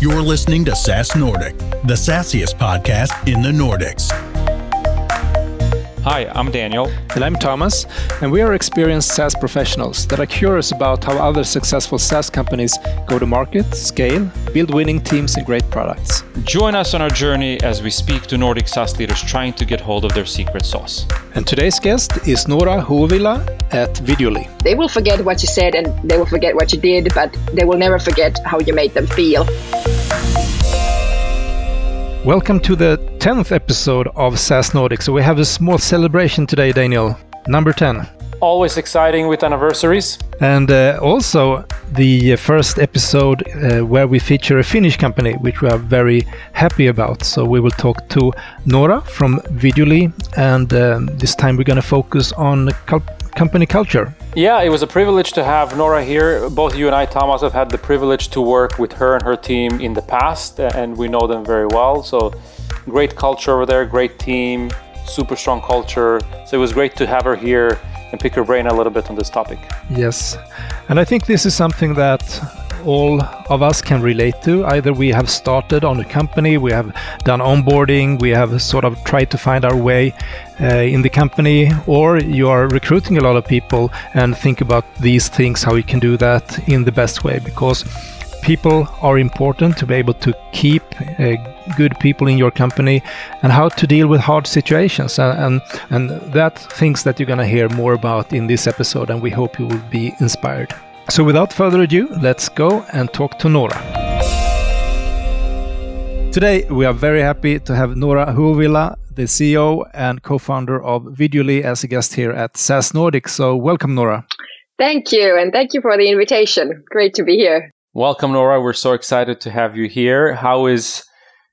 You're listening to SaaS Nordic, the sassiest podcast in the Nordics. Hi, I'm Daniel. And I'm Thomas, and we are experienced SaaS professionals that are curious about how other successful SaaS companies go to market, scale, build winning teams, and great products. Join us on our journey as we speak to Nordic SaaS leaders trying to get hold of their secret sauce. And today's guest is Nora Huovila at Videoly. They will forget what you said and they will forget what you did, but they will never forget how you made them feel. Welcome to the 10th episode of SaaS Nordic. So we have a small celebration today, Daniel. Number 10. Always exciting with anniversaries. And uh, also the first episode uh, where we feature a Finnish company, which we are very happy about. So we will talk to Nora from Videoly, and um, this time we're going to focus on company culture. Yeah, it was a privilege to have Nora here. Both you and I, Thomas, have had the privilege to work with her and her team in the past, and we know them very well. So, great culture over there, great team, super strong culture. So, it was great to have her here and pick your brain a little bit on this topic. Yes, and I think this is something that all of us can relate to. Either we have started on a company, we have done onboarding, we have sort of tried to find our way uh, in the company, or you are recruiting a lot of people and think about these things, how you can do that in the best way because people are important to be able to keep uh, good people in your company and how to deal with hard situations and and, and that things that you're going to hear more about in this episode and we hope you will be inspired so without further ado, let's go and talk to Nora. Today, we are very happy to have Nora Huovila, the CEO and co-founder of Videoly, as a guest here at SaaS Nordic. So welcome, Nora. Thank you, and thank you for the invitation. Great to be here. Welcome, Nora. We're so excited to have you here. How is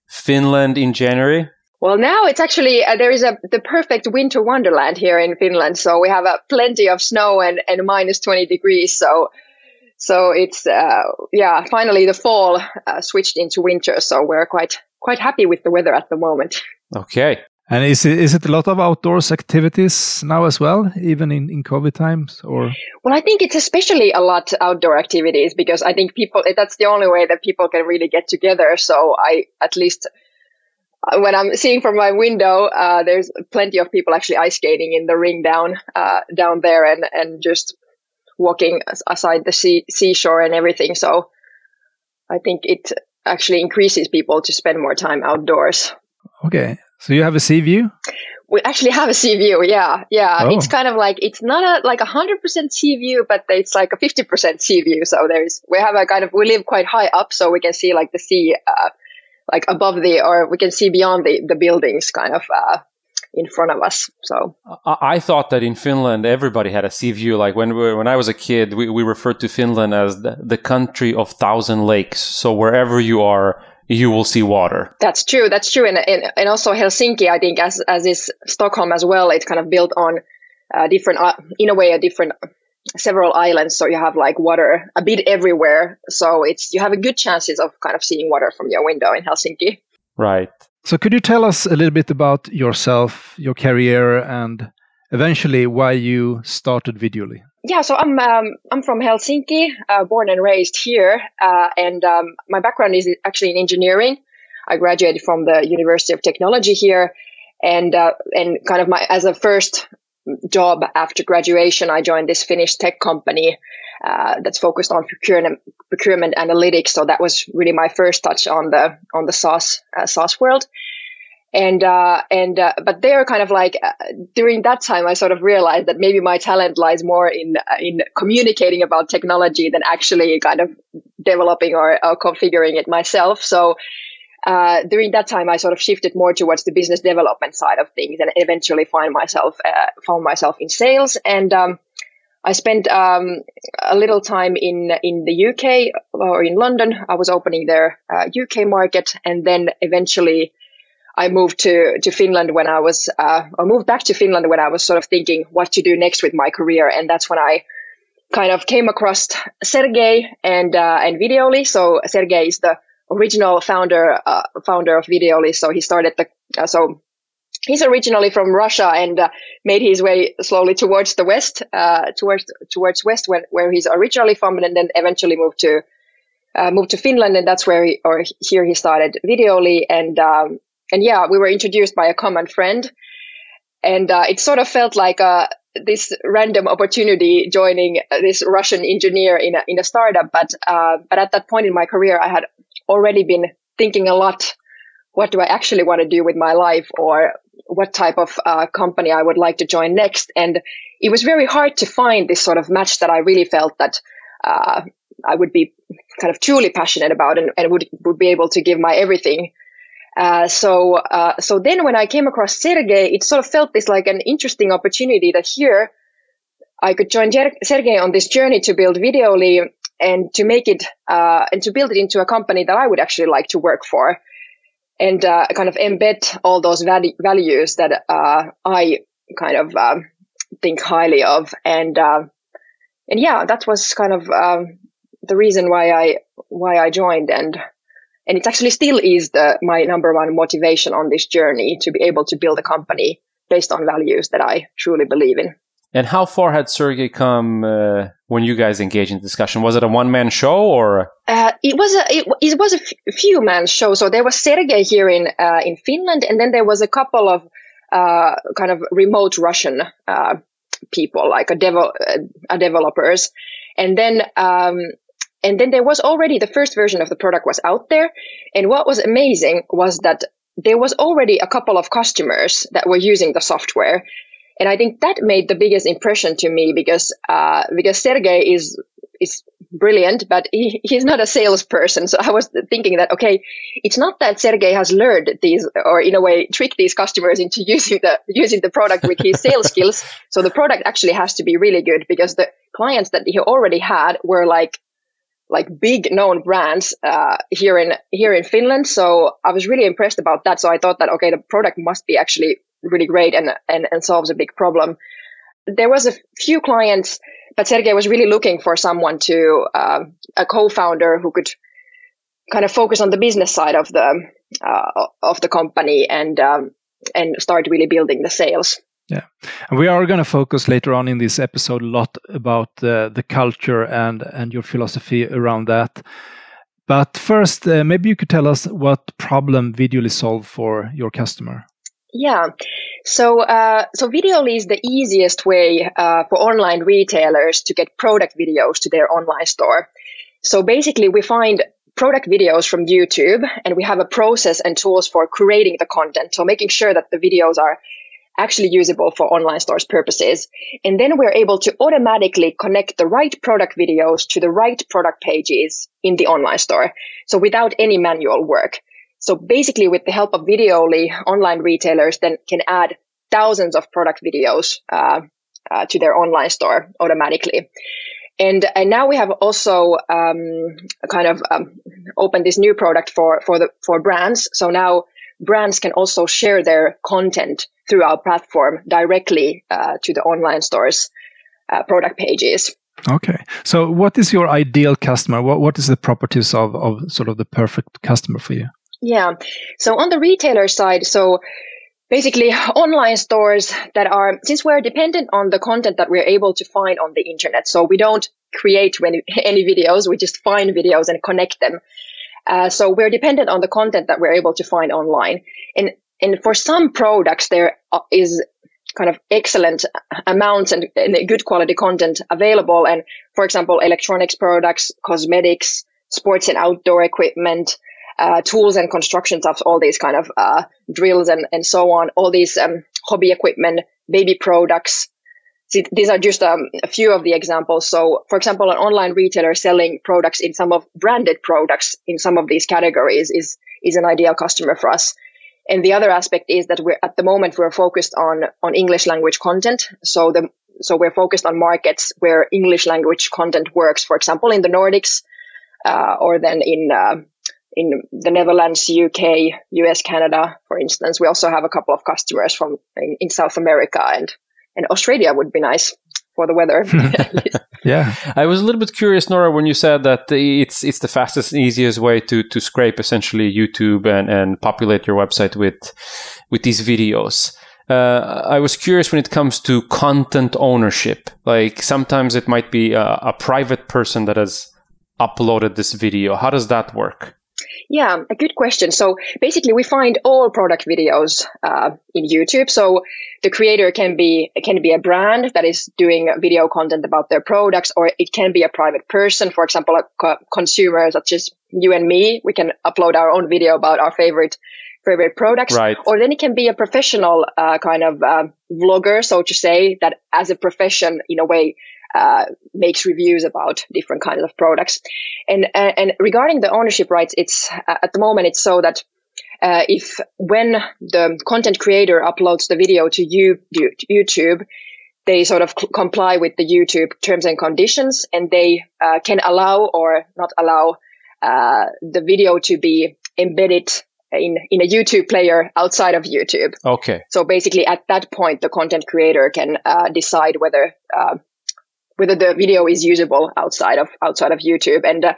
Finland in January? Well, now it's actually uh, there is a the perfect winter wonderland here in Finland. So we have uh, plenty of snow and, and minus 20 degrees. So so it's uh, yeah, finally the fall uh, switched into winter. So we're quite quite happy with the weather at the moment. Okay. And is it, is it a lot of outdoors activities now as well, even in, in COVID times? Or well, I think it's especially a lot outdoor activities because I think people that's the only way that people can really get together. So I at least uh, when I'm seeing from my window, uh, there's plenty of people actually ice skating in the ring down uh, down there, and and just walking aside the sea, seashore and everything. So I think it actually increases people to spend more time outdoors. Okay. So you have a sea view? We actually have a sea view. Yeah. Yeah. Oh. It's kind of like, it's not a, like a hundred percent sea view, but it's like a 50% sea view. So there's, we have a kind of, we live quite high up. So we can see like the sea, uh, like above the, or we can see beyond the, the buildings kind of, uh, in front of us. So I thought that in Finland everybody had a sea view. Like when we, when I was a kid, we, we referred to Finland as the, the country of thousand lakes. So wherever you are, you will see water. That's true. That's true. And, and, and also Helsinki, I think, as, as is Stockholm as well, it's kind of built on uh, different, uh, in a way, a different, several islands. So you have like water a bit everywhere. So it's, you have a good chances of kind of seeing water from your window in Helsinki. Right. So, could you tell us a little bit about yourself, your career, and eventually why you started Videoly? Yeah, so I'm um, I'm from Helsinki, uh, born and raised here, uh, and um, my background is actually in engineering. I graduated from the University of Technology here, and uh, and kind of my as a first job after graduation, I joined this Finnish tech company uh, that's focused on procurement, procurement analytics. So that was really my first touch on the on the SaaS uh, SaaS world. And uh, and uh, but they're kind of like uh, during that time, I sort of realized that maybe my talent lies more in in communicating about technology than actually kind of developing or, or configuring it myself. So uh, during that time, I sort of shifted more towards the business development side of things, and eventually find myself uh, found myself in sales. And um, I spent um, a little time in in the UK or in London. I was opening their uh, UK market, and then eventually I moved to to Finland when I was uh, I moved back to Finland when I was sort of thinking what to do next with my career, and that's when I kind of came across Sergey and uh, and Videoly. So Sergey is the original founder uh, founder of Videoly. So he started the uh, so he's originally from Russia and uh, made his way slowly towards the west, uh, towards towards west when, where he's originally from, and then eventually moved to uh, moved to Finland, and that's where he, or here he started Videoly, and um, and yeah, we were introduced by a common friend, and uh, it sort of felt like a uh, this random opportunity joining this Russian engineer in a, in a startup. But uh, but at that point in my career, I had already been thinking a lot. What do I actually want to do with my life, or what type of uh, company I would like to join next? And it was very hard to find this sort of match that I really felt that uh, I would be kind of truly passionate about and, and would would be able to give my everything. Uh, so uh, so then when I came across Sergey, it sort of felt this like an interesting opportunity that here I could join Sergey on this journey to build Videoly and to make it uh, and to build it into a company that I would actually like to work for and uh, kind of embed all those values that uh, I kind of um, think highly of. And uh, and yeah that was kind of um, the reason why I why I joined and and it actually still is the my number one motivation on this journey to be able to build a company based on values that I truly believe in. And how far had Sergey come uh, when you guys engaged in discussion? Was it a one man show or? Uh, it was a it, it was a f- few man show. So there was Sergey here in uh, in Finland, and then there was a couple of uh, kind of remote Russian uh, people, like a, devo- uh, a developers, and then um, and then there was already the first version of the product was out there. And what was amazing was that there was already a couple of customers that were using the software. And I think that made the biggest impression to me because, uh, because Sergey is, is brilliant, but he, he's not a salesperson. So I was thinking that, okay, it's not that Sergey has learned these or in a way tricked these customers into using the, using the product with his sales skills. So the product actually has to be really good because the clients that he already had were like like big known brands uh, here in here in Finland. So I was really impressed about that. So I thought that okay, the product must be actually really great and and, and solves a big problem. There was a few clients, but Sergey was really looking for someone to uh, a co-founder who could kind of focus on the business side of the uh, of the company and um, and start really building the sales. Yeah, and we are going to focus later on in this episode a lot about uh, the culture and and your philosophy around that. But first, uh, maybe you could tell us what problem Videoly solve for your customer. Yeah, so uh, so Videoly is the easiest way uh, for online retailers to get product videos to their online store. So basically, we find product videos from YouTube, and we have a process and tools for creating the content. So making sure that the videos are actually usable for online stores purposes. And then we're able to automatically connect the right product videos to the right product pages in the online store. So without any manual work. So basically with the help of Videoly, online retailers then can add thousands of product videos uh, uh, to their online store automatically. And, and now we have also um, kind of um, opened this new product for for the for brands. So now brands can also share their content through our platform directly uh, to the online stores uh, product pages. Okay. So what is your ideal customer? What what is the properties of, of sort of the perfect customer for you? Yeah. So on the retailer side, so basically online stores that are since we're dependent on the content that we're able to find on the internet. So we don't create any, any videos, we just find videos and connect them. Uh, so we're dependent on the content that we're able to find online. And, and for some products, there is kind of excellent amounts and, and good quality content available. And for example, electronics products, cosmetics, sports and outdoor equipment, uh, tools and construction stuff, all these kind of uh, drills and, and so on, all these um, hobby equipment, baby products, These are just um, a few of the examples. So, for example, an online retailer selling products in some of branded products in some of these categories is is an ideal customer for us. And the other aspect is that we're at the moment we're focused on on English language content. So the so we're focused on markets where English language content works. For example, in the Nordics, uh, or then in uh, in the Netherlands, UK, US, Canada, for instance. We also have a couple of customers from in, in South America and and Australia would be nice for the weather. yeah, I was a little bit curious, Nora, when you said that it's it's the fastest and easiest way to to scrape essentially YouTube and and populate your website with with these videos. Uh, I was curious when it comes to content ownership. Like sometimes it might be a, a private person that has uploaded this video? How does that work? Yeah, a good question. So basically, we find all product videos uh, in YouTube. So the creator can be can be a brand that is doing video content about their products, or it can be a private person, for example, a co- consumer such as you and me. We can upload our own video about our favorite favorite products, right. or then it can be a professional uh, kind of uh, vlogger, so to say, that as a profession, in a way, uh, makes reviews about different kinds of products. And uh, and regarding the ownership rights, it's uh, at the moment it's so that uh, if when the content creator uploads the video to, you, YouTube, they sort of cl- comply with the YouTube terms and conditions, and they uh, can allow or not allow uh, the video to be embedded in in a YouTube player outside of YouTube. Okay. So basically, at that point, the content creator can decide whether whether the video is usable outside of outside of YouTube. And uh,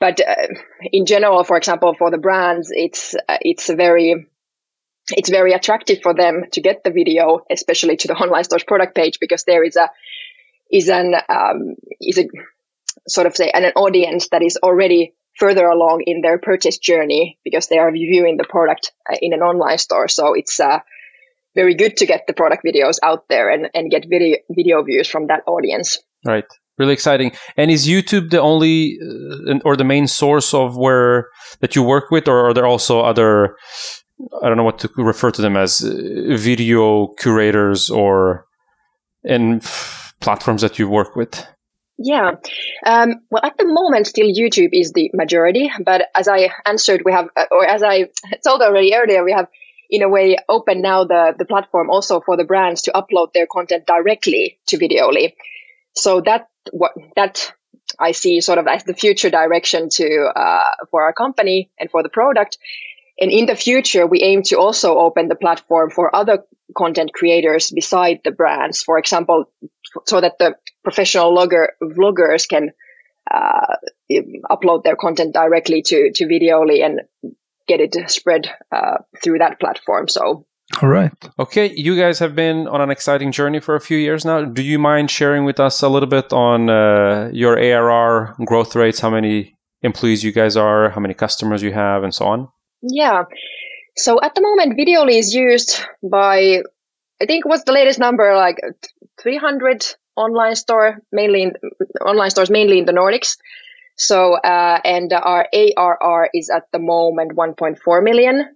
but uh, in general, for example, for the brands, it's uh, it's very it's very attractive for them to get the video, especially to the online store's product page, because there is a is an um, is a sort of say an, an audience that is already further along in their purchase journey because they are viewing the product uh, in an online store. So it's uh, very good to get the product videos out there and, and get video video views from that audience. Right. Really exciting. And is YouTube the only uh, or the main source of where that you work with, or are there also other? I don't know what to refer to them as uh, video curators or and platforms that you work with. Yeah. Um, well, at the moment, still YouTube is the majority. But as I answered, we have, uh, or as I told already earlier, we have in a way open now the, the platform also for the brands to upload their content directly to Videoly. So that what that I see sort of as the future direction to uh, for our company and for the product. And in the future, we aim to also open the platform for other content creators beside the brands. For example, so that the professional logger, vloggers can uh, upload their content directly to to Videoly and get it spread uh, through that platform. So. All right. Okay, you guys have been on an exciting journey for a few years now. Do you mind sharing with us a little bit on uh, your ARR growth rates? How many employees you guys are? How many customers you have, and so on? Yeah. So at the moment, Videoly is used by, I think, what's the latest number? Like 300 online store, mainly in, online stores, mainly in the Nordics. So, uh, and our ARR is at the moment 1.4 million.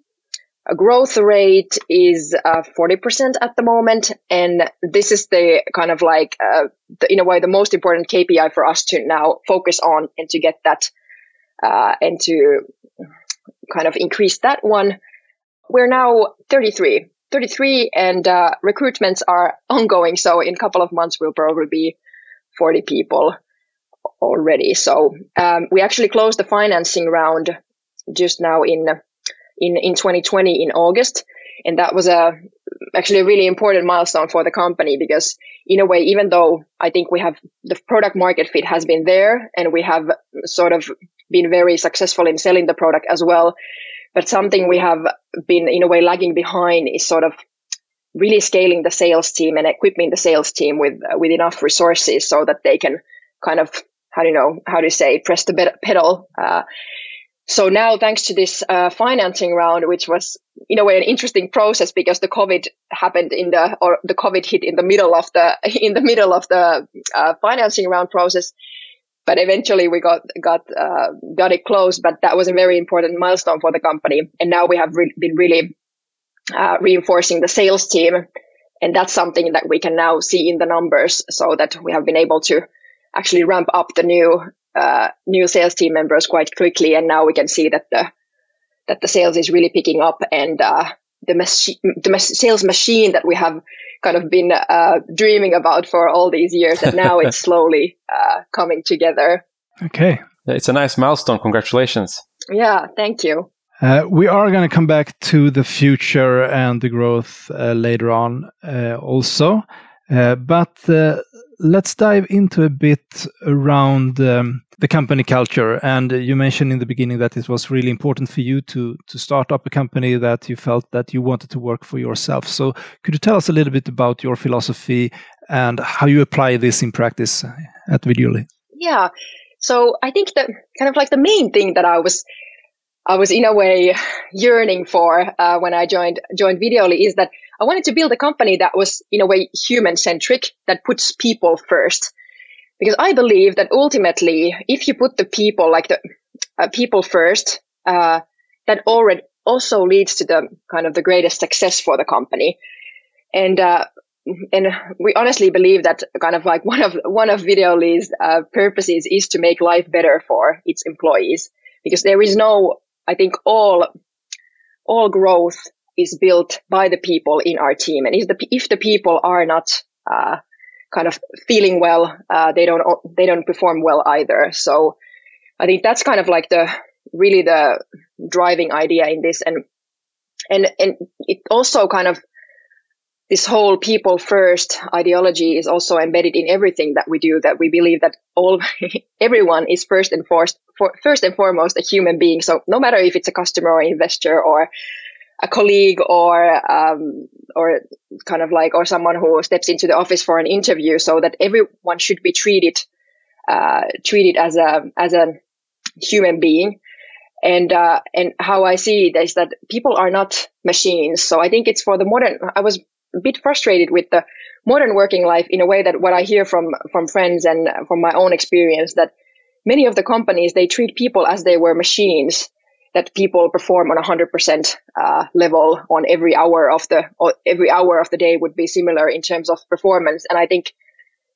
A growth rate is uh, 40% at the moment. And this is the kind of like, uh, the, in a way, the most important KPI for us to now focus on and to get that, uh, and to kind of increase that one. We're now 33, 33 and, uh, recruitments are ongoing. So in a couple of months, we'll probably be 40 people already. So um, we actually closed the financing round just now in in in 2020 in August, and that was a actually a really important milestone for the company because in a way, even though I think we have the product market fit has been there and we have sort of been very successful in selling the product as well, but something we have been in a way lagging behind is sort of really scaling the sales team and equipping the sales team with with enough resources so that they can kind of how do you know how to say press the pedal. Uh, so now, thanks to this uh, financing round, which was in a way an interesting process because the COVID happened in the or the COVID hit in the middle of the in the middle of the uh, financing round process. But eventually, we got got uh, got it closed. But that was a very important milestone for the company, and now we have re- been really uh, reinforcing the sales team, and that's something that we can now see in the numbers, so that we have been able to actually ramp up the new uh, new sales team members quite quickly, and now we can see that the that the sales is really picking up, and uh, the machine, the sales machine that we have kind of been uh, dreaming about for all these years, and now it's slowly uh, coming together. Okay, it's a nice milestone. Congratulations! Yeah, thank you. Uh, we are going to come back to the future and the growth uh, later on, uh, also. Uh, but let's dive into a bit around um, the company culture. And you mentioned in the beginning that it was really important for you to to start up a company that you felt that you wanted to work for yourself. So could you tell us a little bit about your philosophy and how you apply this in practice at Videoly? Yeah. So I think that kind of like the main thing that I was I was in a way yearning for uh, when I joined joined Videoly is that I wanted to build a company that was in a way human centric that puts people first. Because I believe that ultimately if you put the people like the uh, people first uh, that already also leads to the kind of the greatest success for the company. And uh, and we honestly believe that kind of like one of one of Videoly's uh, purposes is to make life better for its employees. Because there is no I think all all growth is built by the people in our team, and if the if the people are not uh, kind of feeling well, uh, they don't they don't perform well either. So I think that's kind of like the really the driving idea in this, and and and it also kind of this whole people first ideology is also embedded in everything that we do that we believe that all everyone is first and for, first and foremost a human being. So no matter if it's a customer or investor or a colleague or um, or kind of like or someone who steps into the office for an interview so that everyone should be treated uh, treated as a as a human being and uh, and how I see it is that people are not machines. So I think it's for the modern. I was a bit frustrated with the modern working life in a way that what I hear from from friends and from my own experience that many of the companies they treat people as they were machines that people perform on a hundred percent uh, level on every hour of the every hour of the day would be similar in terms of performance. And I think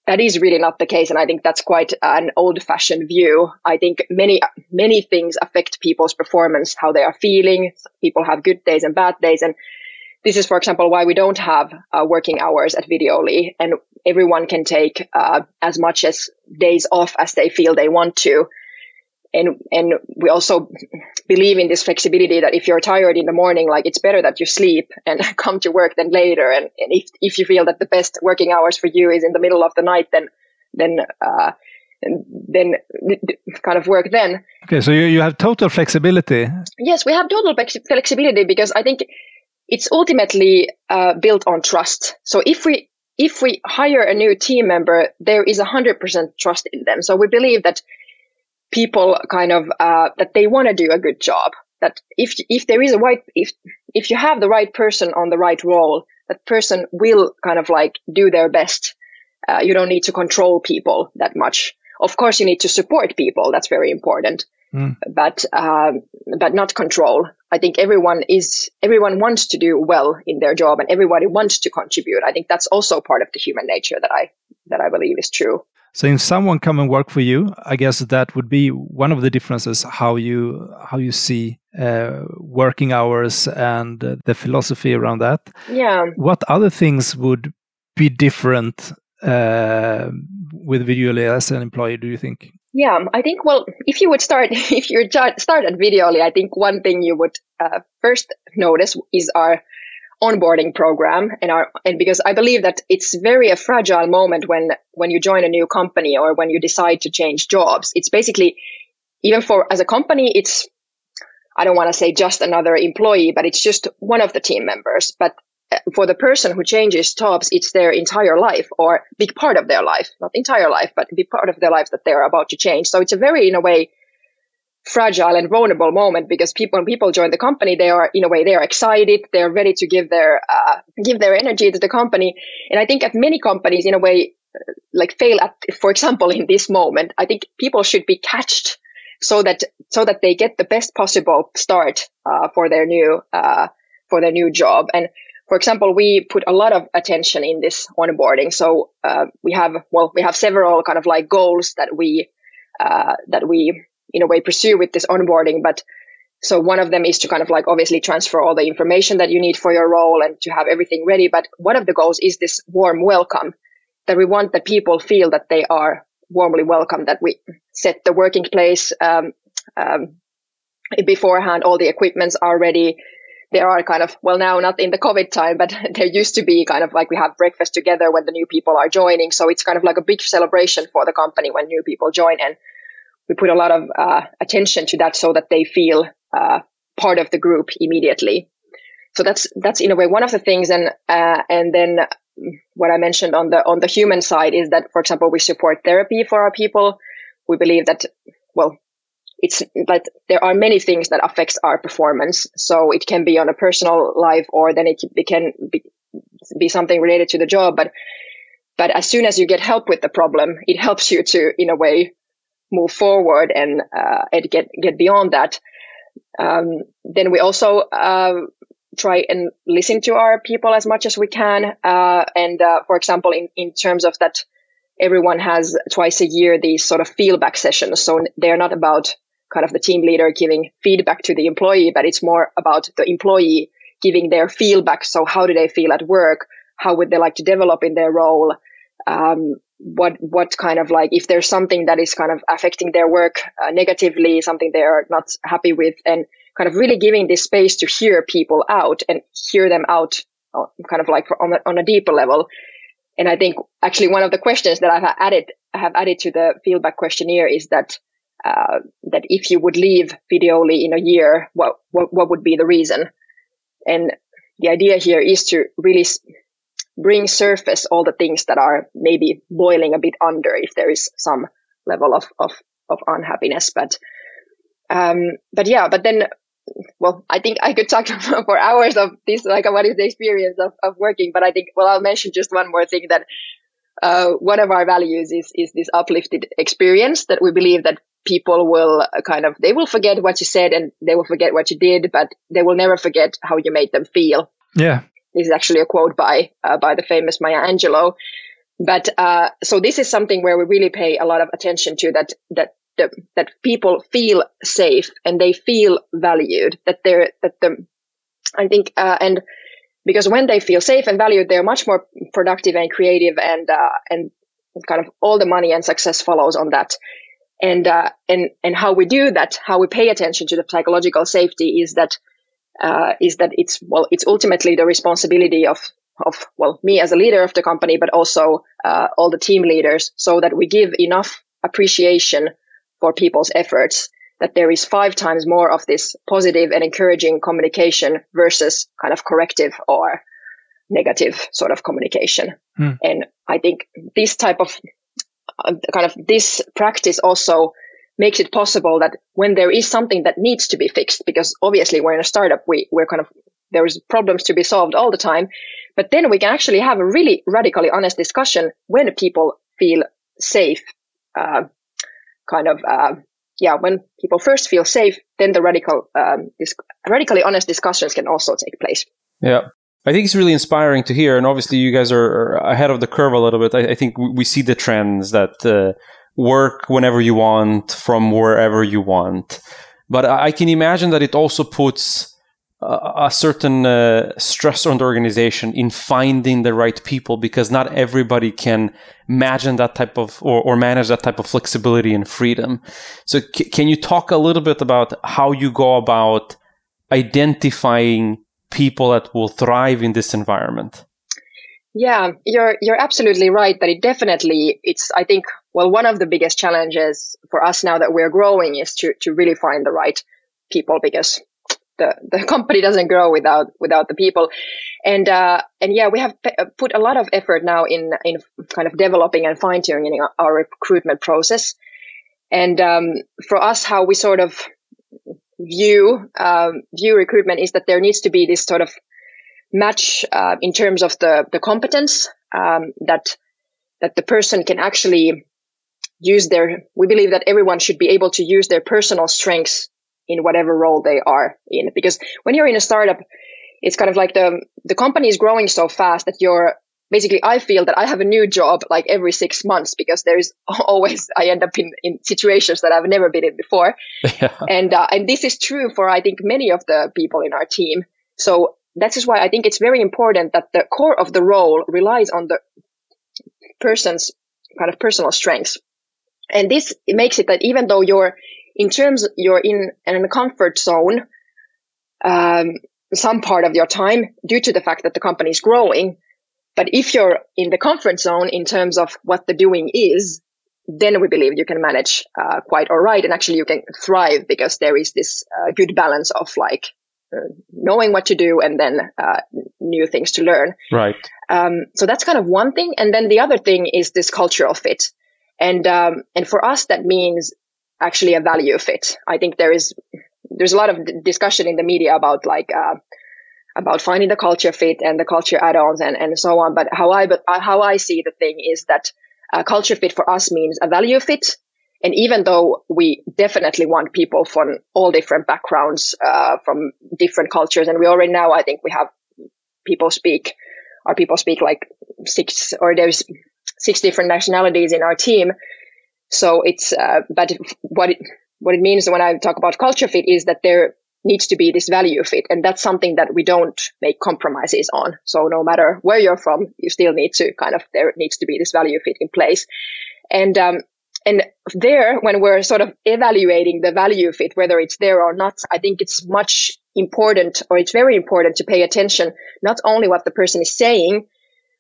that is really not the case. And I think that's quite an old fashioned view. I think many many things affect people's performance how they are feeling. People have good days and bad days. And this is, for example, why we don't have uh, working hours at Videoly, and everyone can take uh, as much as days off as they feel they want to. And and we also believe in this flexibility that if you're tired in the morning, like it's better that you sleep and come to work than later. And, and if if you feel that the best working hours for you is in the middle of the night, then then uh, then kind of work then. Okay, so you, you have total flexibility. Yes, we have total flexibility because I think it's ultimately uh, built on trust. So if we if we hire a new team member, there is a hundred percent trust in them. So we believe that people kind of uh, that they want to do a good job. That if if there is a right if if you have the right person on the right role, that person will kind of like do their best. Uh, you don't need to control people that much. Of course, you need to support people. That's very important. Mm. But um, but not control. I think everyone is everyone wants to do well in their job, and everybody wants to contribute. I think that's also part of the human nature that I that I believe is true. So, if someone come and work for you, I guess that would be one of the differences how you how you see uh, working hours and uh, the philosophy around that. Yeah. What other things would be different uh, with Videoly as an employee? Do you think? Yeah, I think, well, if you would start, if you start at Videoly, I think one thing you would uh, first notice is our onboarding program and our, and because I believe that it's very a fragile moment when, when you join a new company or when you decide to change jobs. It's basically, even for, as a company, it's, I don't want to say just another employee, but it's just one of the team members. But eh, for the person who changes jobs, it's their entire life or big part of their life, not entire life, but big part of their life that they're about to change. So it's a very, in a way, fragile and vulnerable moment because people, when people join the company, they are, in a way, they are excited. They're ready to give their, uh, give their energy to the company. And I think at many companies, in a way, like fail at, for example, in this moment, I think people should be catched so that, so that they get the best possible start, uh, for their new, uh, for their new job. And for example, we put a lot of attention in this onboarding. So uh, we have, well, we have several kind of like goals that we uh, that we in a way pursue with this onboarding. But so one of them is to kind of like obviously transfer all the information that you need for your role and to have everything ready. But one of the goals is this warm welcome that we want that people feel that they are warmly welcome. That we set the working place um, um, beforehand. All the equipments are ready there are kind of, well, now not in the COVID time, but there used to be kind of like we have breakfast together when the new people are joining. So it's kind of like a big celebration for the company when new people join. And we put a lot of uh, attention to that so that they feel uh, part of the group immediately. So that's, that's in a way one of the things. And, uh, and then what I mentioned on the, on the human side is that, for example, we support therapy for our people. we believe that, well, it's that there are many things that affects our performance. So it can be on a personal life or then it, it can be, be something related to the job. But, but as soon as you get help with the problem, it helps you to, in a way, move forward and, uh, and get, get beyond that. Um, then we also, uh, try and listen to our people as much as we can. Uh, and, uh, for example, in, in terms of that, everyone has twice a year these sort of feedback sessions. So they're not about kind of the team leader giving feedback to the employee, but it's more about the employee giving their feedback. So how do they feel at work? How would they like to develop in their role? Um, what what kind of like if there's something that is kind of affecting their work uh, negatively, something they are not happy with, and kind of really giving this space to hear people out and hear them out, uh, kind of like on a, on a deeper level. And I think actually one of the questions that I've added I have added to the feedback questionnaire is that uh, that if you would leave Videoly in a year, what, what, what would be the reason? And the idea here is to really bring surface all the things that are maybe boiling a bit under if there is some level of, of, of unhappiness. But, um, but yeah, but then, well, I think I could talk for hours of this, like what is the experience of, of working, but I think, well, I'll mention just one more thing that, uh, one of our values is, is this uplifted experience that we believe that people will uh, kind of, they will forget what you said and they will forget what you did, but they will never forget how you made them feel. Yeah. This is actually a quote by, uh, by the famous Maya Angelou. But, uh, so this is something where we really pay a lot of attention to that, that, the, that people feel safe and they feel valued, that they're, that the, I think, uh, and because when they feel safe and valued, they're much more productive and creative and, uh, and kind of all the money and success follows on that and uh, and and how we do that, how we pay attention to the psychological safety is that uh, is that it's well, it's ultimately the responsibility of of well me as a leader of the company, but also uh, all the team leaders, so that we give enough appreciation for people's efforts. That there is five times more of this positive and encouraging communication versus kind of corrective or negative sort of communication. Hmm. And I think this type of uh, kind of this practice also makes it possible that when there is something that needs to be fixed, because obviously we're in a startup, we, we're kind of, there's problems to be solved all the time. But then we can actually have a really radically honest discussion when people feel safe, uh, kind of, uh, yeah, when people first feel safe, then the radical, um, radically honest discussions can also take place. Yeah. I think it's really inspiring to hear, and obviously you guys are ahead of the curve a little bit. I, I think we see the trends that uh, work whenever you want from wherever you want, but I can imagine that it also puts a, certain uh, stress on the organization in finding the right people because not everybody can imagine that type of or, or manage that type of flexibility and freedom. So, c- can you talk a little bit about how you go about identifying people that will thrive in this environment. Yeah, you're you're absolutely right that it definitely it's I think well one of the biggest challenges for us now that we're growing is to to really find the right people because the the company doesn't grow without without the people. And uh, and yeah we have put a lot of effort now in in kind of developing and fine tuning our recruitment process. And um, for us how we sort of view um, view recruitment is that there needs to be this sort of match uh, in terms of the the competence um, that that the person can actually use their. We believe that everyone should be able to use their personal strengths in whatever role they are in, because when you're in a startup, it's kind of like the the company is growing so fast that you're basically I feel that I have a new job like every six months because there's always I end up in, in situations that I've never been in before. Yeah. And uh, and this is true for I think many of the people in our team. So that is why I think it's very important that the core of the role relies on the person's kind of personal strengths. And this makes it that even though you're in terms you're in, in a comfort zone um, some part of your time due to the fact that the company is growing, but if you're in the comfort zone in terms of what the doing is, then we believe you can manage uh, quite all right. And actually you can thrive because there is this uh, good balance of like uh, knowing what to do and then uh, new things to learn. Right. Um, so that's kind of one thing. And then the other thing is this cultural fit. And, um, and for us, that means actually a value fit. I think there is, there's a lot of discussion in the media about like, uh, about finding the culture fit and the culture add-ons and, and so on. But how I, but uh, how I see the thing is that a culture fit for us means a value fit. And even though we definitely want people from all different backgrounds, uh, from different cultures, and we already now, I think we have people speak, our people speak like six, or there's six different nationalities in our team. So it's, uh, but what it, what it means when I talk about culture fit is that there needs to be this value fit. And that's something that we don't make compromises on. So no matter where you're from, you still need to kind of, there needs to be this value fit in place. And, um, and there, when we're sort of evaluating the value fit, whether it's there or not, I think it's much important or it's very important to pay attention, not only what the person is saying,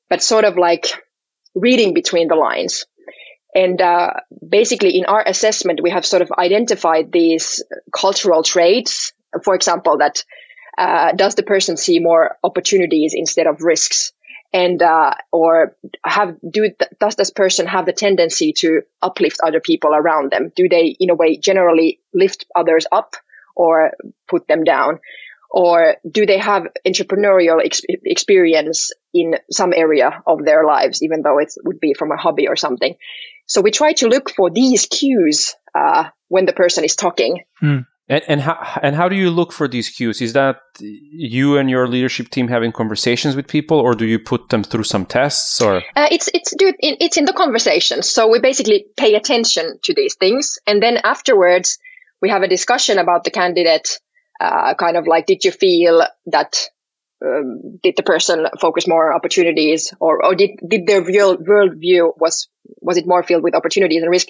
but sort of like reading between the lines. And uh, basically, in our assessment, we have sort of identified these cultural traits for example, that uh, does the person see more opportunities instead of risks? And uh, or have do does this person have the tendency to uplift other people around them? Do they, in a way, generally lift others up or put them down? Or do they have entrepreneurial ex- experience in some area of their lives, even though it would be from a hobby or something? So we try to look for these cues uh, when the person is talking. Mm. And, and how and how do you look for these cues? Is that you and your leadership team having conversations with people, or do you put them through some tests? Or uh, it's it's dude, it's in the conversations. So we basically pay attention to these things, and then afterwards we have a discussion about the candidate. Uh, kind of like, did you feel that um, did the person focus more on opportunities, or or did did their real worldview was was it more filled with opportunities and risk?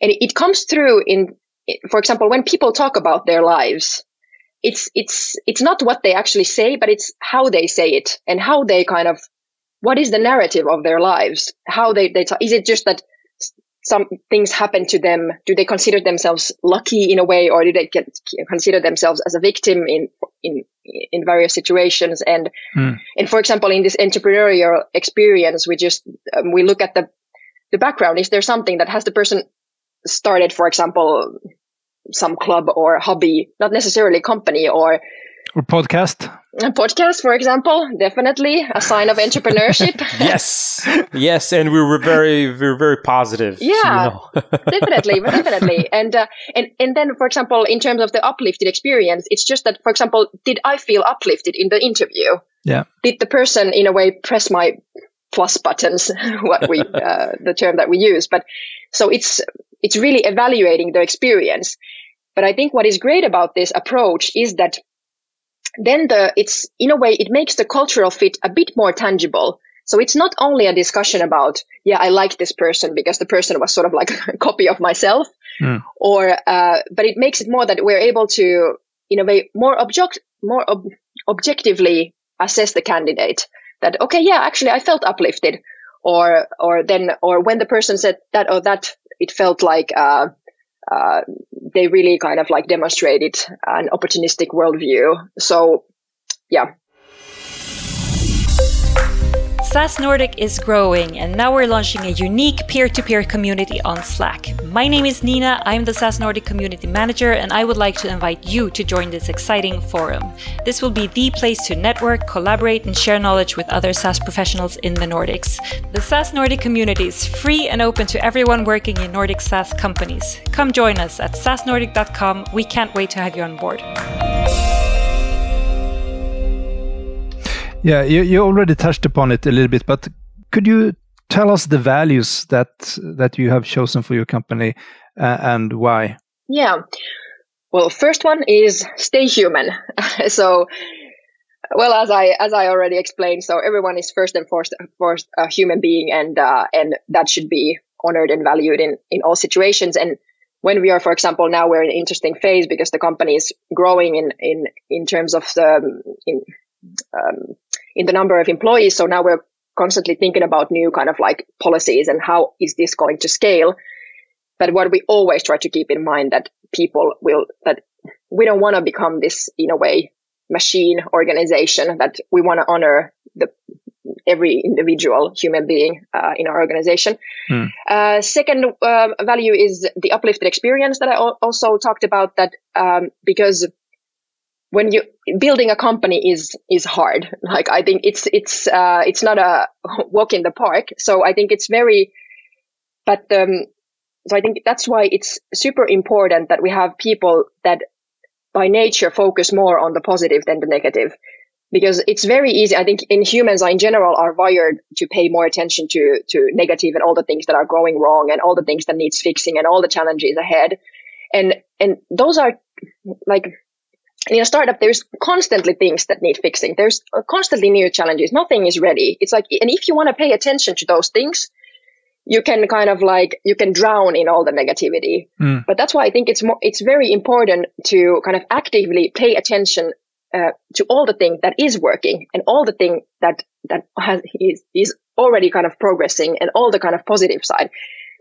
And it, it comes through in for example, when people talk about their lives, it's, it's, it's not what they actually say, but it's how they say it and how they kind of, what is the narrative of their lives? How they, they talk. Is it just that some things happen to them? Do they consider themselves lucky in a way, or do they get, consider themselves as a victim in, in, in various situations? And, mm. and for example, in this entrepreneurial experience, we just, um, we look at the, the background. Is there something that has the person started, for example, some club or hobby, not necessarily company or or podcast. A podcast, for example, definitely a sign of entrepreneurship. yes, yes, and we were very, we were very positive. Yeah, so you know. definitely, definitely, and uh, and and then, for example, in terms of the uplifted experience, it's just that, for example, did I feel uplifted in the interview? Yeah. Did the person, in a way, press my plus buttons? what we, uh, the term that we use, but so it's it's really evaluating the experience. But I think what is great about this approach is that then the, it's in a way, it makes the cultural fit a bit more tangible. So it's not only a discussion about, yeah, I like this person because the person was sort of like a copy of myself mm. or, uh, but it makes it more that we're able to, in a way, more object, more ob- objectively assess the candidate that, okay, yeah, actually I felt uplifted or, or then, or when the person said that, or that it felt like uh, uh, they really kind of like demonstrated an opportunistic worldview. So, yeah. SaaS Nordic is growing, and now we're launching a unique peer to peer community on Slack. My name is Nina, I'm the SaaS Nordic Community Manager, and I would like to invite you to join this exciting forum. This will be the place to network, collaborate, and share knowledge with other SaaS professionals in the Nordics. The SaaS Nordic community is free and open to everyone working in Nordic SaaS companies. Come join us at sasnordic.com. We can't wait to have you on board. Yeah, you, you already touched upon it a little bit, but could you tell us the values that that you have chosen for your company uh, and why? Yeah. Well, first one is stay human. so, well, as I as I already explained, so everyone is first and foremost, a human being, and uh, and that should be honored and valued in in all situations. And when we are, for example, now we're in an interesting phase because the company is growing in in in terms of the in um, in the number of employees. So now we're constantly thinking about new kind of like policies and how is this going to scale. But what we always try to keep in mind that people will, that we don't want to become this in a way machine organization that we want to honor the every individual human being uh, in our organization. Hmm. Uh, second uh, value is the uplifted experience that I al- also talked about. That um, because when you building a company is is hard. Like I think it's it's uh, it's not a walk in the park. So I think it's very, but um, so I think that's why it's super important that we have people that by nature focus more on the positive than the negative because it's very easy. I think in humans in general are wired to pay more attention to, to negative and all the things that are going wrong and all the things that needs fixing and all the challenges ahead. And, and those are like, in a startup, there's constantly things that need fixing. There's constantly new challenges. Nothing is ready. It's like, and if you want to pay attention to those things, you can kind of like you can drown in all the negativity Mm. but that's why i think it's more it's very important to kind of actively pay attention uh, to all the thing that is working and all the thing that that has is, is already kind of progressing and all the kind of positive side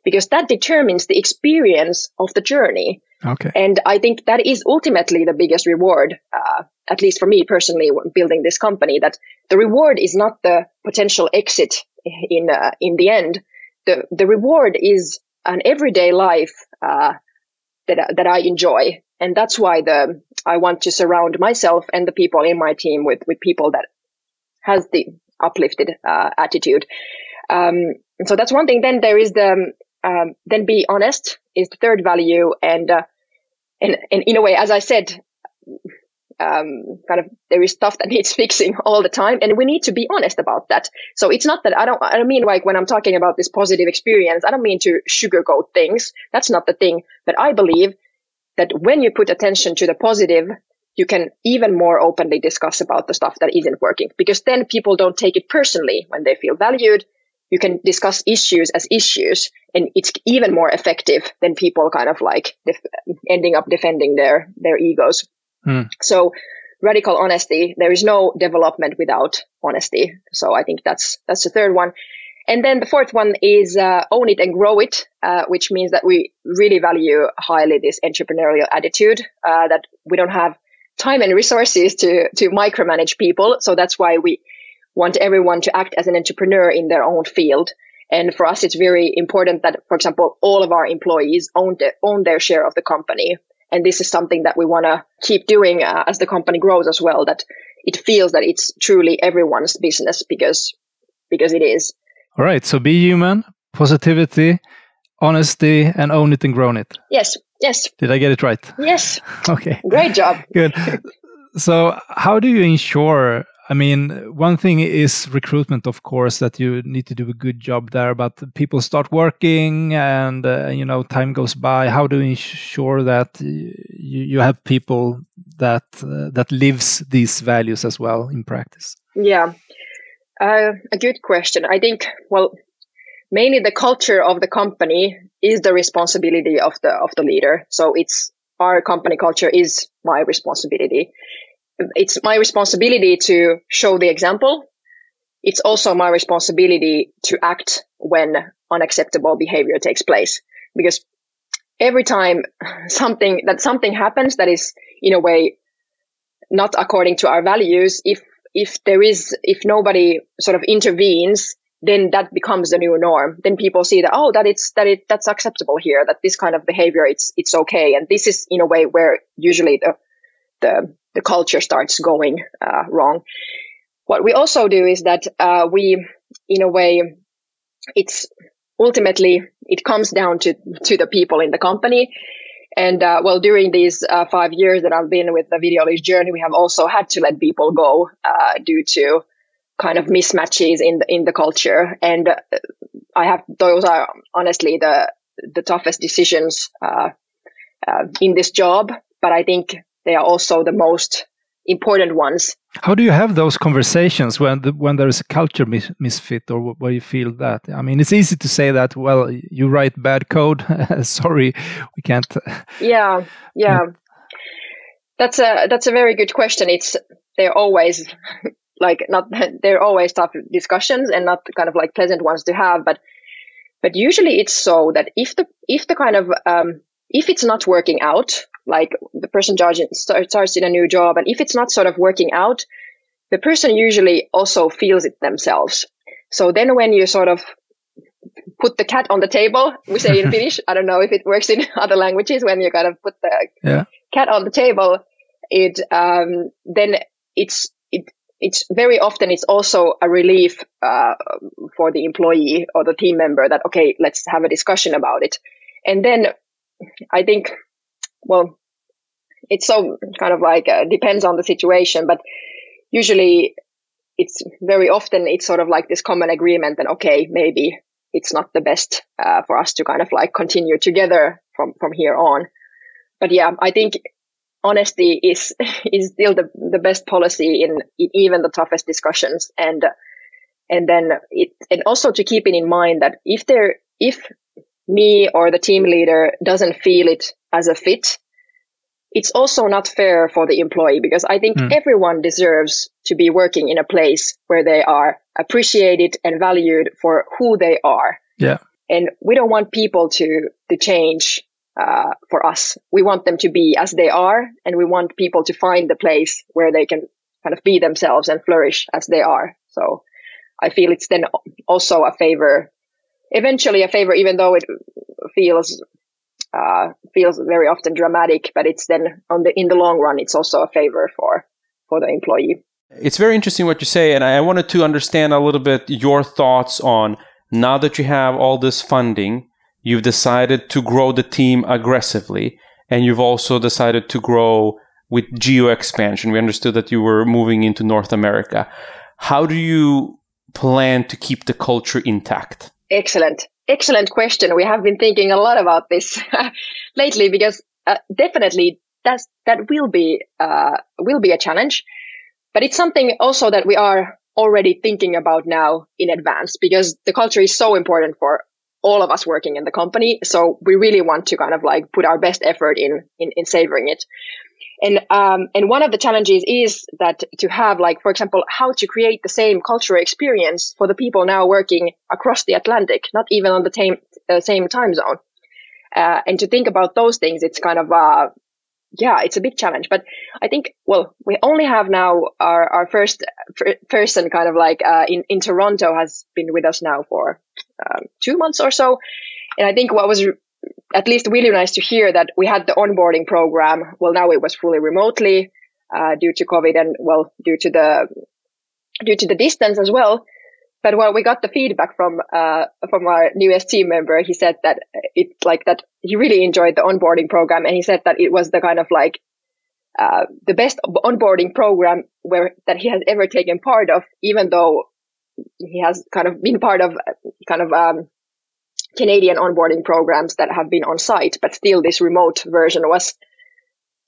because that determines the experience of the journey Okay. and I think that is ultimately the biggest reward, uh, at least for me personally, building this company, that the reward is not the potential exit in, uh, in the end. The, the reward is an everyday life, uh, that, that I enjoy. And that's why the, I want to surround myself and the people in my team with, with people that has the uplifted, uh, attitude. Um, so that's one thing. Then there is the, um, then be honest is the third value. And, uh, and, and in a way, as I said, um, kind of there is stuff that needs fixing all the time, and we need to be honest about that. So it's not that I don't I don't mean like when I'm talking about this positive experience, I don't mean to sugarcoat things. That's not the thing. But I believe that when you put attention to the positive, you can even more openly discuss about the stuff that isn't working, because then people don't take it personally when they feel valued. You can discuss issues as issues, and it's even more effective than people kind of like def- ending up defending their their egos. Hmm. So radical honesty. There is no development without honesty. So I think that's that's the third one. And then the fourth one is uh, own it and grow it, uh, which means that we really value highly this entrepreneurial attitude. Uh, that we don't have time and resources to to micromanage people. So that's why we want everyone to act as an entrepreneur in their own field. And for us, it's very important that, for example, all of our employees own, the, own their share of the company. And this is something that we want to keep doing uh, as the company grows as well, that it feels that it's truly everyone's business because, because it is. All right. So be human, positivity, honesty, and own it and grow it. Yes. Yes. Did I get it right? Yes. Okay. Great job. Good. So, how do you ensure? I mean, one thing is recruitment, of course, that you need to do a good job there. But people start working, and uh, you know, time goes by. How do you ensure that you, you have people that uh, that lives these values as well in practice? Yeah. Uh, a good question. I think, well, mainly the culture of the company is the responsibility of the of the leader. So it's our company culture is my responsibility. It's my responsibility to show the example. It's also my responsibility to act when unacceptable behavior takes place because every time something that something happens that is in a way not according to our values, if if there is if nobody sort of intervenes, then that becomes the new norm. Then people see that oh that it's that it that's acceptable here, that this kind of behavior it's it's okay. And this is in a way where usually the the the culture starts going uh, wrong. What we also do is that uh, we, in a way, it's ultimately it comes down to to the people in the company. And uh, well, during these uh, five years that I've been with the Video Videoly's journey, we have also had to let people go uh, due to kind of mismatches in the in the culture. And uh, I have those are honestly the the toughest decisions uh, uh, in this job. But I think they are also the most important ones. How do you have those conversations when the, when there is a culture mis misfit or where you feel that? I mean, it's easy to say that. Well, you write bad code. Sorry, we can't. Yeah, yeah. That's a that's a very good question. It's they're always like not they're always tough discussions and not kind of like pleasant ones to have, but but usually it's so that if the if the kind of um, if it's not working out, like the person starts in a new job, and if it's not sort of working out, the person usually also feels it themselves. So then when you sort of put the cat on the table, we say in Finnish, I don't know if it works in other languages when you kind of put the yeah. cat on the table, it, um, then it's, it, it's very often it's also a relief uh, for the employee or the team member that okay let's have a discussion about it and then i think well it's so kind of like uh, depends on the situation but usually it's very often it's sort of like this common agreement and okay maybe it's not the best uh, for us to kind of like continue together from from here on. But yeah i think honesty is is still the, the best policy in, in even the toughest discussions. And and then it and also to keep it in mind that if there if me or the team leader doesn't feel it as a fit it's also not fair for the employee because i think mm. everyone deserves to be working in a place where they are appreciated and valued for who they are yeah and we don't want people to to change uh, for us. We want them to be as they are, and we want people to find the place where they can kind of be themselves and flourish as they are. So I feel it's then also a favor, eventually a favor, even though it feels uh, feels very often dramatic, but it's then on the in the long run, it's also a favor for for the employee. It's very interesting what you say, and I wanted to understand a little bit your thoughts on now that you have all this funding You've decided to grow the team aggressively, and you've also decided to grow with geo expansion. We understood that you were moving into North America. How do you plan to keep the culture intact? Excellent. Excellent question. We have been thinking a lot about this lately because uh, definitely that's, that will be, uh, will be a challenge, but it's something also that we are already thinking about now in advance because the culture is so important for all of us working in the company. So we really want to kind of like put our best effort in, in, in savoring it. And, um, and one of the challenges is that to have like, for example, how to create the same cultural experience for the people now working across the Atlantic, not even on the same, uh, same time zone. Uh, and to think about those things, it's kind of, uh, yeah, it's a big challenge. But I think, well, we only have now our, our first person kind of like uh, in, in Toronto has been with us now for um, two months or so. And I think what was at least really nice to hear that we had the onboarding program. Well, now it was fully remotely uh, due to COVID and well, due to the due to the distance as well. But when we got the feedback from uh, from our newest team member, he said that it like that he really enjoyed the onboarding program, and he said that it was the kind of like uh, the best onboarding program where that he has ever taken part of, even though he has kind of been part of kind of um, Canadian onboarding programs that have been on site, but still this remote version was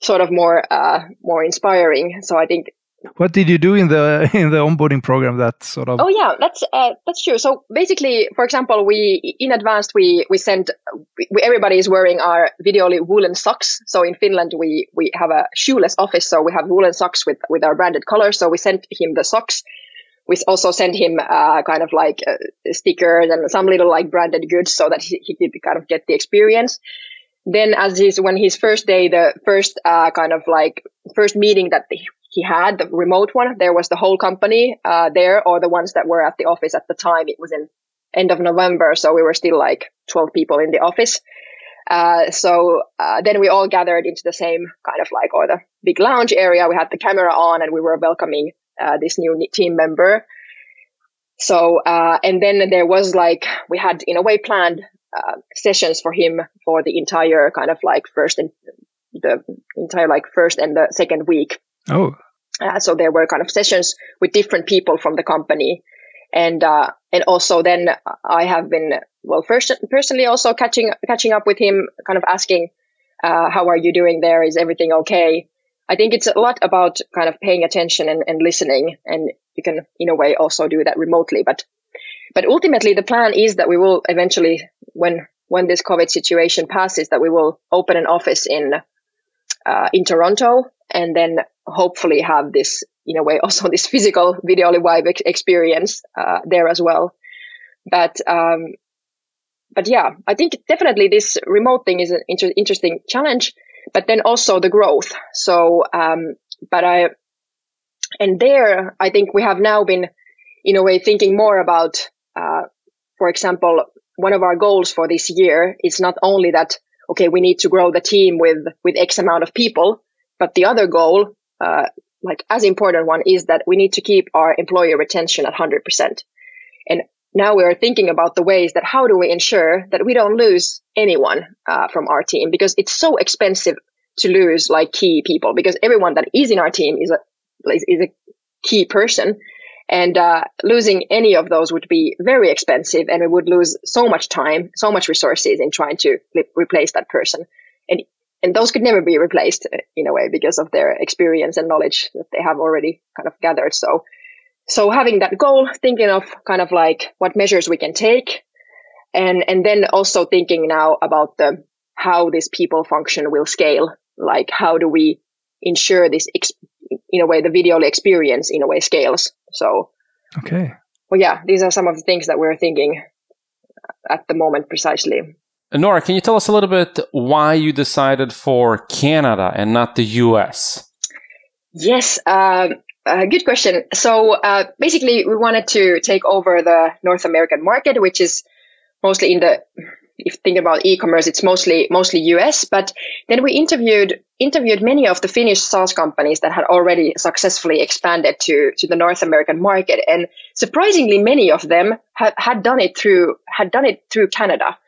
sort of more uh, more inspiring. So I think what did you do in the in the onboarding program that sort of? Oh yeah, that's uh, that's true. So basically, for example, we in advance we we send we, everybody is wearing our Videoly woolen socks. So in Finland we we have a shoeless office, so we have woolen socks with with our branded colors. So we sent him the socks. We also sent him uh, kind of like uh, stickers and some little like branded goods so that he, he could kind of get the experience then as his when his first day the first uh, kind of like first meeting that he had, the remote one, there was the whole company uh, there, or the ones that were at the office at the time. It was in end of November, so we were still like 12 people in the office. Uh, so uh, then we all gathered into the same kind of like, or the big lounge area. We had the camera on, and we were welcoming uh, this new team member. So uh, and then there was like we had in a way planned uh, sessions for him for the entire kind of like first and the entire like first and the second week. Oh, uh, so there were kind of sessions with different people from the company. And, uh, and also then I have been, well, first, personally also catching, catching up with him, kind of asking, uh, how are you doing there? Is everything okay? I think it's a lot about kind of paying attention and, and listening. And you can, in a way, also do that remotely. But, but ultimately the plan is that we will eventually, when, when this COVID situation passes, that we will open an office in, uh, in Toronto and then hopefully have this in a way also this physical video vibe experience uh, there as well. But um, but yeah, I think definitely this remote thing is an inter- interesting challenge, but then also the growth. So um, but I and there I think we have now been in a way thinking more about uh, for example, one of our goals for this year is not only that okay, we need to grow the team with with X amount of people, but the other goal, uh, like as important one, is that we need to keep our employee retention at hundred percent. And now we are thinking about the ways that how do we ensure that we don't lose anyone uh, from our team? Because it's so expensive to lose like key people because everyone that is in our team is a is a key person. And uh, losing any of those would be very expensive and we would lose so much time so much resources in trying to replace that person. And and those could never be replaced uh, in a way because of their experience and knowledge that they have already kind of gathered. So so having that goal thinking of kind of like what measures we can take and and then also thinking now about the how this people function will scale. Like how do we ensure this ex- in a way the video experience in a way scales. So okay. well yeah these are some of the things that we're thinking at the moment precisely. Nora can you tell us a little bit why you decided for canada and not the us yes um, good question. So uh, basically, we wanted to take over the North American market, which is mostly in the if you think about e-commerce, it's mostly mostly US. But then we interviewed interviewed many of the Finnish SaaS companies that had already successfully expanded to to the North American market, and surprisingly, many of them had done it through had done it through Canada.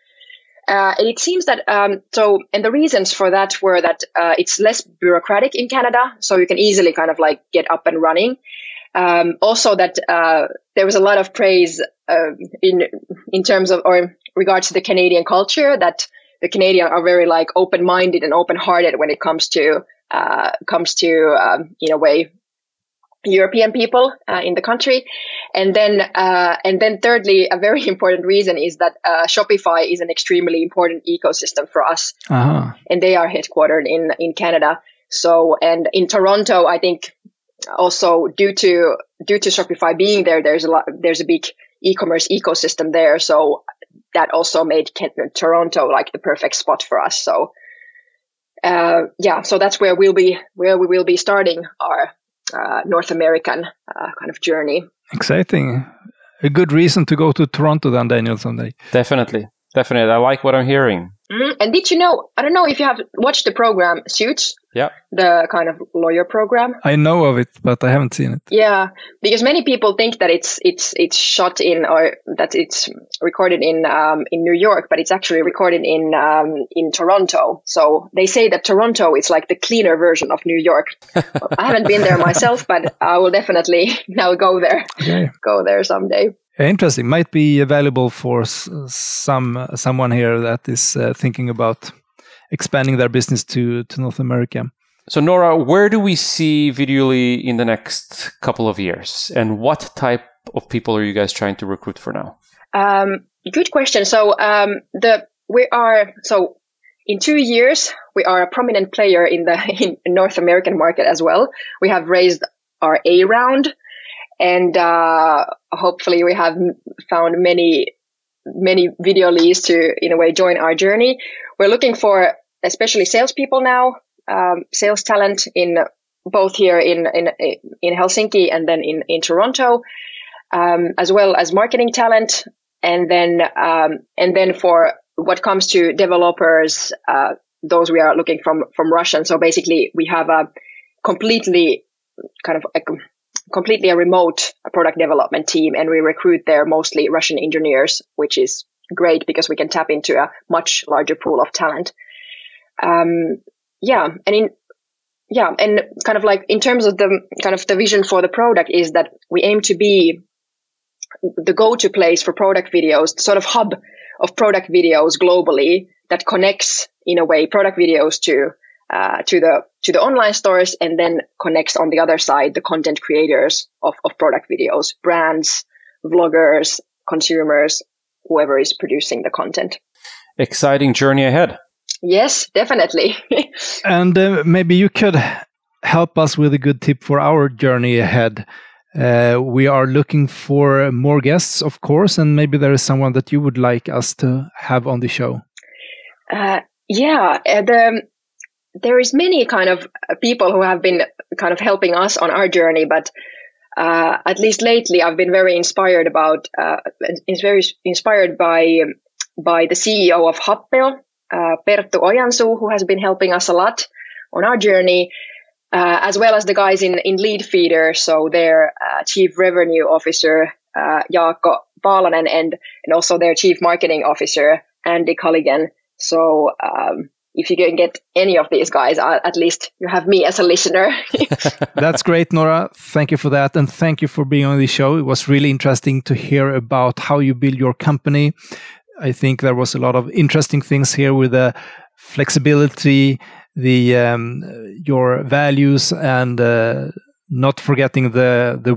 Uh, and it seems that um, so, and the reasons for that were that uh, it's less bureaucratic in Canada, so you can easily kind of like get up and running. Um, also, that uh, there was a lot of praise uh, in in terms of or in regards to the Canadian culture that the Canadians are very like open-minded and open-hearted when it comes to uh, comes to um, in a way European people uh, in the country. And then, uh, and then thirdly, a very important reason is that uh, Shopify is an extremely important ecosystem for us. Uh-huh. And they are headquartered in, in Canada. So, and in Toronto, I think also due to, due to Shopify being there, there's a lot, there's a big e-commerce ecosystem there. So that also made Toronto like the perfect spot for us. So, uh, yeah, so that's where we'll be, where we will be starting our uh, North American uh, kind of journey. Exciting. A good reason to go to Toronto then, Daniel, someday. Definitely. Definitely. I like what I'm hearing. Mm, and did you know? I don't know if you have watched the program Suits. Yeah. The kind of lawyer program. I know of it, but I haven't seen it. Yeah, because many people think that it's it's it's shot in or that it's recorded in um, in New York, but it's actually recorded in um, in Toronto. So they say that Toronto is like the cleaner version of New York. I haven't been there myself, but I will definitely now go there. Okay. Go there someday. Interesting. Might be valuable for some someone here that is uh, thinking about expanding their business to to North America. So Nora, where do we see Videoly in the next couple of years, and what type of people are you guys trying to recruit for now? Um, good question. So um, the we are so in two years we are a prominent player in the in North American market as well. We have raised our A round and uh, hopefully we have found many many video leads to in a way join our journey. We're looking for especially salespeople now um, sales talent in both here in in in helsinki and then in in toronto um, as well as marketing talent. And then um, and then for what comes to developers uh, those we are looking from from russian. So basically we have a completely kind of completely a remote product development team and we recruit there mostly Russian engineers, which is great because we can tap into a much larger pool of talent. Um, yeah. And in, yeah. And kind of like in terms of the kind of the vision for the product is that we aim to be the go-to place for product videos, sort of hub of product videos globally that connects in a way product videos to uh, to the to the online stores and then connects on the other side the content creators of, of product videos brands vloggers consumers whoever is producing the content. Exciting journey ahead. Yes definitely. And uh, maybe you could help us with a good tip for our journey ahead. Uh, we are looking for more guests of course and maybe there is someone that you would like us to have on the show. Uh, yeah the there is many kind of people who have been kind of helping us on our journey, but uh, at least lately, I've been very inspired about, uh, is very inspired by by the CEO of Happeo, uh, Perttu Ojansuu, who has been helping us a lot on our journey, uh, as well as the guys in in Leadfeeder, so their uh, chief revenue officer uh, Jaakko Paalanen and and also their chief marketing officer Andy Culligan. So um, if you can get any of these guys, uh, at least you have me as a listener. That's great, Nora. Thank you for that. And thank you for being on the show. It was really interesting to hear about how you build your company. I think there was a lot of interesting things here with the flexibility, the um, your values, and uh, not forgetting the the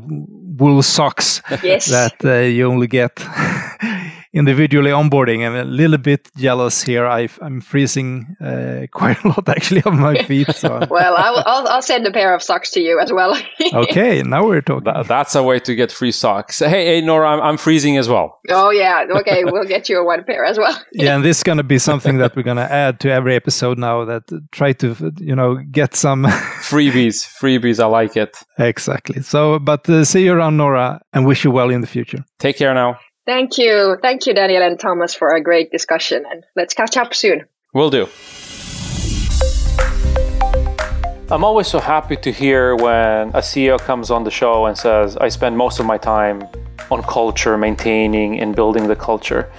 wool socks yes. that uh, you only get individually onboarding. I'm a little bit jealous here. I, am freezing uh, quite a lot actually on my feet. So. well, I'll, I'll, I'll, send a pair of socks to you as well. okay, now we're talking. That, that's a way to get free socks. Hey, hey Nora, I'm, I'm freezing as well. Oh yeah, okay, we'll get you a one pair as well. yeah, and this is going to be something that we're going to add to every episode now. That try to you know get some freebies. Freebies, I like it. Exactly. So, but uh, see you around, Nora, and wish you well in the future. Take care now. Thank you. Thank you, Daniel and Thomas, for a great discussion. And let's catch up soon. Will do. I'm always so happy to hear when a CEO comes on the show and says, I spend most of my time on culture, maintaining and building the culture.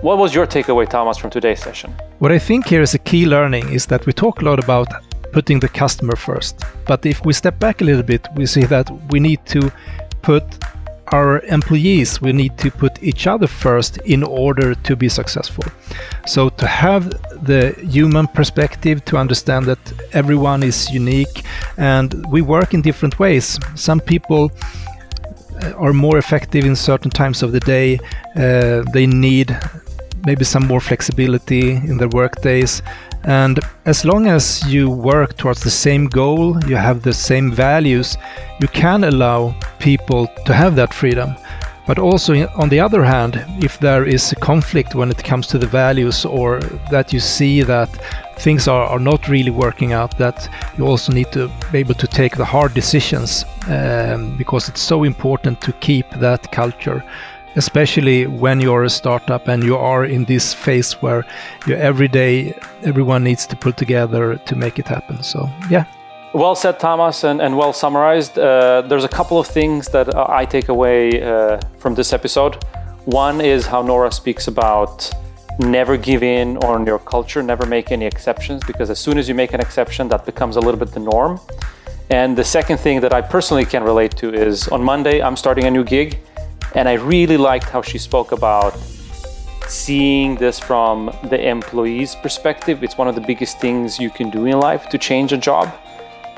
What was your takeaway, Thomas, from today's session? What I think here is a key learning is that we talk a lot about putting the customer first. But if we step back a little bit, we see that we need to put our employees, we need to put each other first in order to be successful. So, to have the human perspective, to understand that everyone is unique and we work in different ways. Some people uh, are more effective in certain times of the day, uh, they need maybe some more flexibility in their work days. And as long as you work towards the same goal, you have the same values, you can allow people to have that freedom. But also, on the other hand, if there is a conflict when it comes to the values or that you see that things are, are not really working out, that you also need to be able to take the hard decisions um, because it's so important to keep that culture especially when you're a startup and you are in this phase where you every day everyone needs to put together to make it happen. So yeah. Well said thomas and, and well summarized. Uh, there's a couple of things that i take away uh, from this episode. One is how nora speaks about never give in on your culture never make any exceptions because as soon as you make an exception that becomes a little bit the norm. And the second thing that i personally can relate to is on monday i'm starting a new gig and I really liked how she spoke about seeing this from the employee's perspective. It's one of the biggest things you can do in life to change a job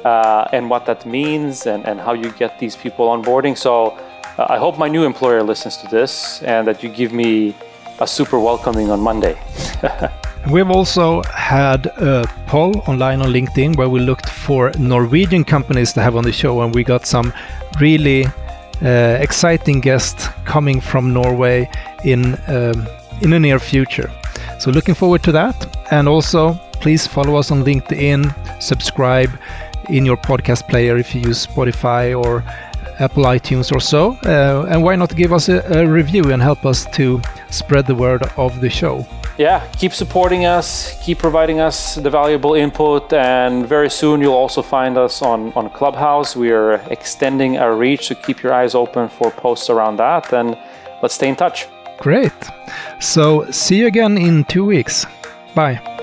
uh, and what that means and, and how you get these people onboarding. So uh, I hope my new employer listens to this and that you give me a super welcoming on Monday. We've also had a poll online on LinkedIn where we looked for Norwegian companies to have on the show, and we got some really uh, exciting guest coming from Norway in um, in the near future. So looking forward to that, and also please follow us on LinkedIn, subscribe in your podcast player if you use Spotify or Apple iTunes or so, uh, and why not give us a, a review and help us to spread the word of the show yeah, keep supporting us, keep providing us the valuable input, and very soon you'll also find us on, on Clubhouse. We are extending our reach, so keep your eyes open for posts around that, and let's stay in touch. Great. So, see you again in two weeks. Bye.